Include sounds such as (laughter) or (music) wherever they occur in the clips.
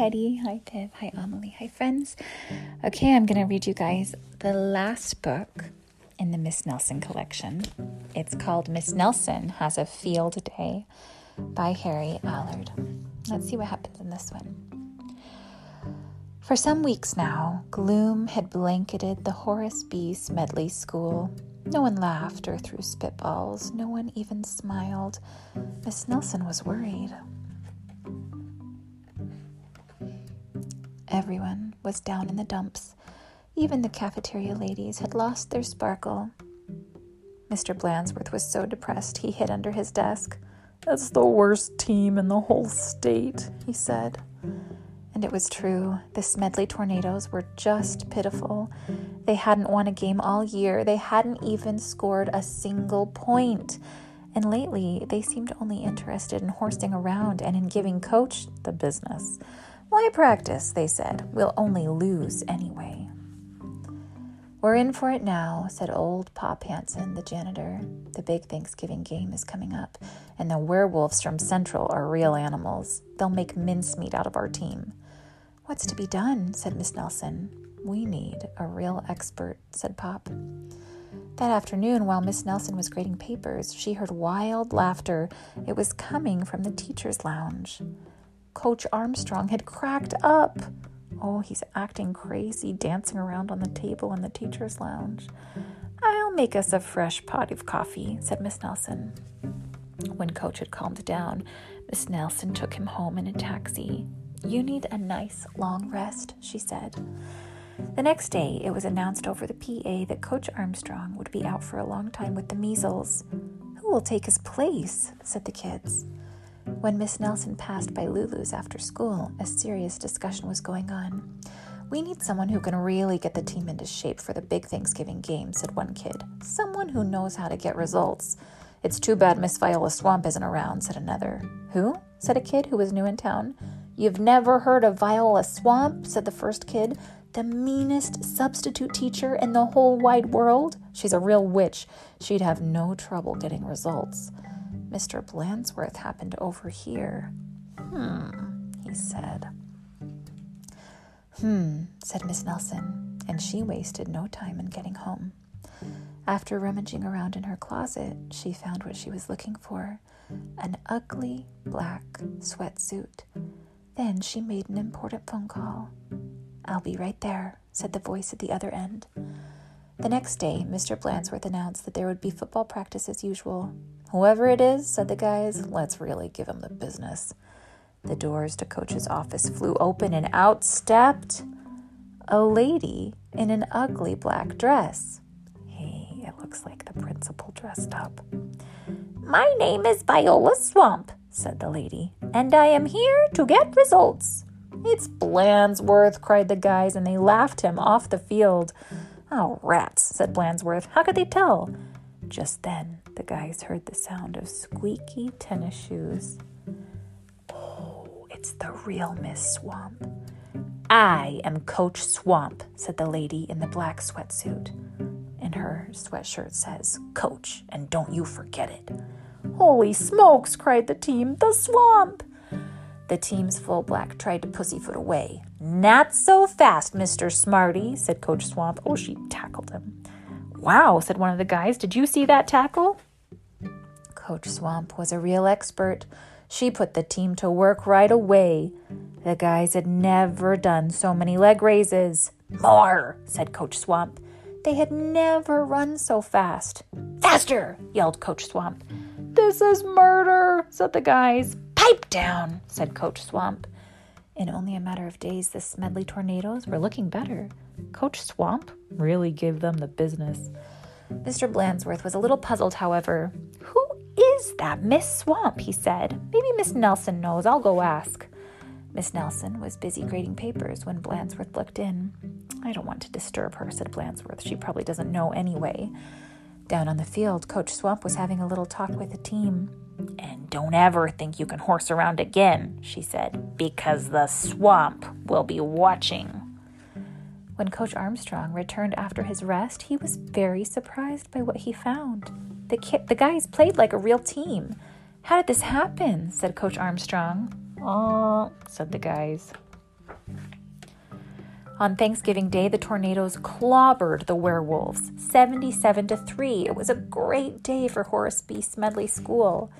Teddy. Hi, Tiff. Hi, Amelie. Hi, friends. Okay, I'm going to read you guys the last book in the Miss Nelson collection. It's called Miss Nelson Has a Field Day by Harry Allard. Let's see what happens in this one. For some weeks now, gloom had blanketed the Horace B. Smedley School. No one laughed or threw spitballs. No one even smiled. Miss Nelson was worried. Everyone was down in the dumps. Even the cafeteria ladies had lost their sparkle. Mr. Blandsworth was so depressed he hid under his desk. That's the worst team in the whole state, he said. And it was true. The Smedley Tornadoes were just pitiful. They hadn't won a game all year, they hadn't even scored a single point. And lately, they seemed only interested in horsing around and in giving Coach the business. Why practice? They said. We'll only lose anyway. We're in for it now, said old Pop Hansen, the janitor. The big Thanksgiving game is coming up, and the werewolves from Central are real animals. They'll make mincemeat out of our team. What's to be done? said Miss Nelson. We need a real expert, said Pop. That afternoon, while Miss Nelson was grading papers, she heard wild laughter. It was coming from the teacher's lounge. Coach Armstrong had cracked up. Oh, he's acting crazy, dancing around on the table in the teacher's lounge. I'll make us a fresh pot of coffee, said Miss Nelson. When Coach had calmed down, Miss Nelson took him home in a taxi. You need a nice long rest, she said. The next day, it was announced over the PA that Coach Armstrong would be out for a long time with the measles. Who will take his place? said the kids. When Miss Nelson passed by Lulu's after school, a serious discussion was going on. We need someone who can really get the team into shape for the big Thanksgiving game, said one kid. Someone who knows how to get results. It's too bad Miss Viola Swamp isn't around, said another. Who? said a kid who was new in town. You've never heard of Viola Swamp? said the first kid. The meanest substitute teacher in the whole wide world? She's a real witch. She'd have no trouble getting results. Mr. Blandsworth happened to overhear. Hmm, he said. Hmm, said Miss Nelson, and she wasted no time in getting home. After rummaging around in her closet, she found what she was looking for an ugly black sweatsuit. Then she made an important phone call. I'll be right there, said the voice at the other end. The next day, Mr. Blandsworth announced that there would be football practice as usual. Whoever it is, said the guys, let's really give him the business. The doors to Coach's office flew open and out stepped a lady in an ugly black dress. Hey, it looks like the principal dressed up. My name is Viola Swamp, said the lady, and I am here to get results. It's Blandsworth, cried the guys, and they laughed him off the field. Oh, rats, said Blandsworth. How could they tell? Just then, the guys heard the sound of squeaky tennis shoes. Oh, it's the real Miss Swamp. I am Coach Swamp, said the lady in the black sweatsuit. And her sweatshirt says, Coach, and don't you forget it. Holy smokes, cried the team. The swamp! The team's fullback tried to pussyfoot away. Not so fast, Mr. Smarty, said Coach Swamp. Oh, she tackled him. Wow, said one of the guys. Did you see that tackle? Coach Swamp was a real expert. She put the team to work right away. The guys had never done so many leg raises. More, said Coach Swamp. They had never run so fast. Faster, yelled Coach Swamp. This is murder, said the guys. Pipe down, said Coach Swamp. In only a matter of days, the Smedley tornadoes were looking better. Coach Swamp really gave them the business. Mr. Blandsworth was a little puzzled, however. Is that Miss Swamp? he said. Maybe Miss Nelson knows. I'll go ask. Miss Nelson was busy grading papers when Blandsworth looked in. I don't want to disturb her, said Blandsworth. She probably doesn't know anyway. Down on the field, Coach Swamp was having a little talk with the team. And don't ever think you can horse around again, she said, because the swamp will be watching. When Coach Armstrong returned after his rest, he was very surprised by what he found. The, ki- the guys played like a real team. How did this happen? said Coach Armstrong. Oh, said the guys. On Thanksgiving Day, the tornadoes clobbered the werewolves 77 to 3. It was a great day for Horace B. Smedley School.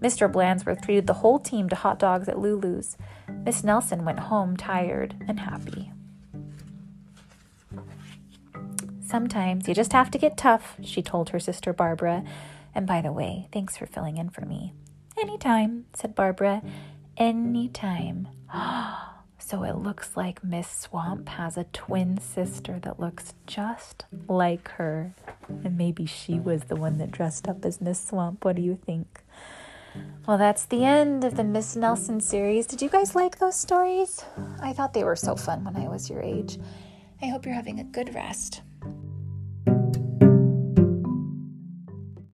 Mr. Blandsworth treated the whole team to hot dogs at Lulu's. Miss Nelson went home tired and happy. Sometimes you just have to get tough, she told her sister Barbara. And by the way, thanks for filling in for me. Anytime, said Barbara. Anytime. (gasps) so it looks like Miss Swamp has a twin sister that looks just like her. And maybe she was the one that dressed up as Miss Swamp. What do you think? Well, that's the end of the Miss Nelson series. Did you guys like those stories? I thought they were so fun when I was your age. I hope you're having a good rest.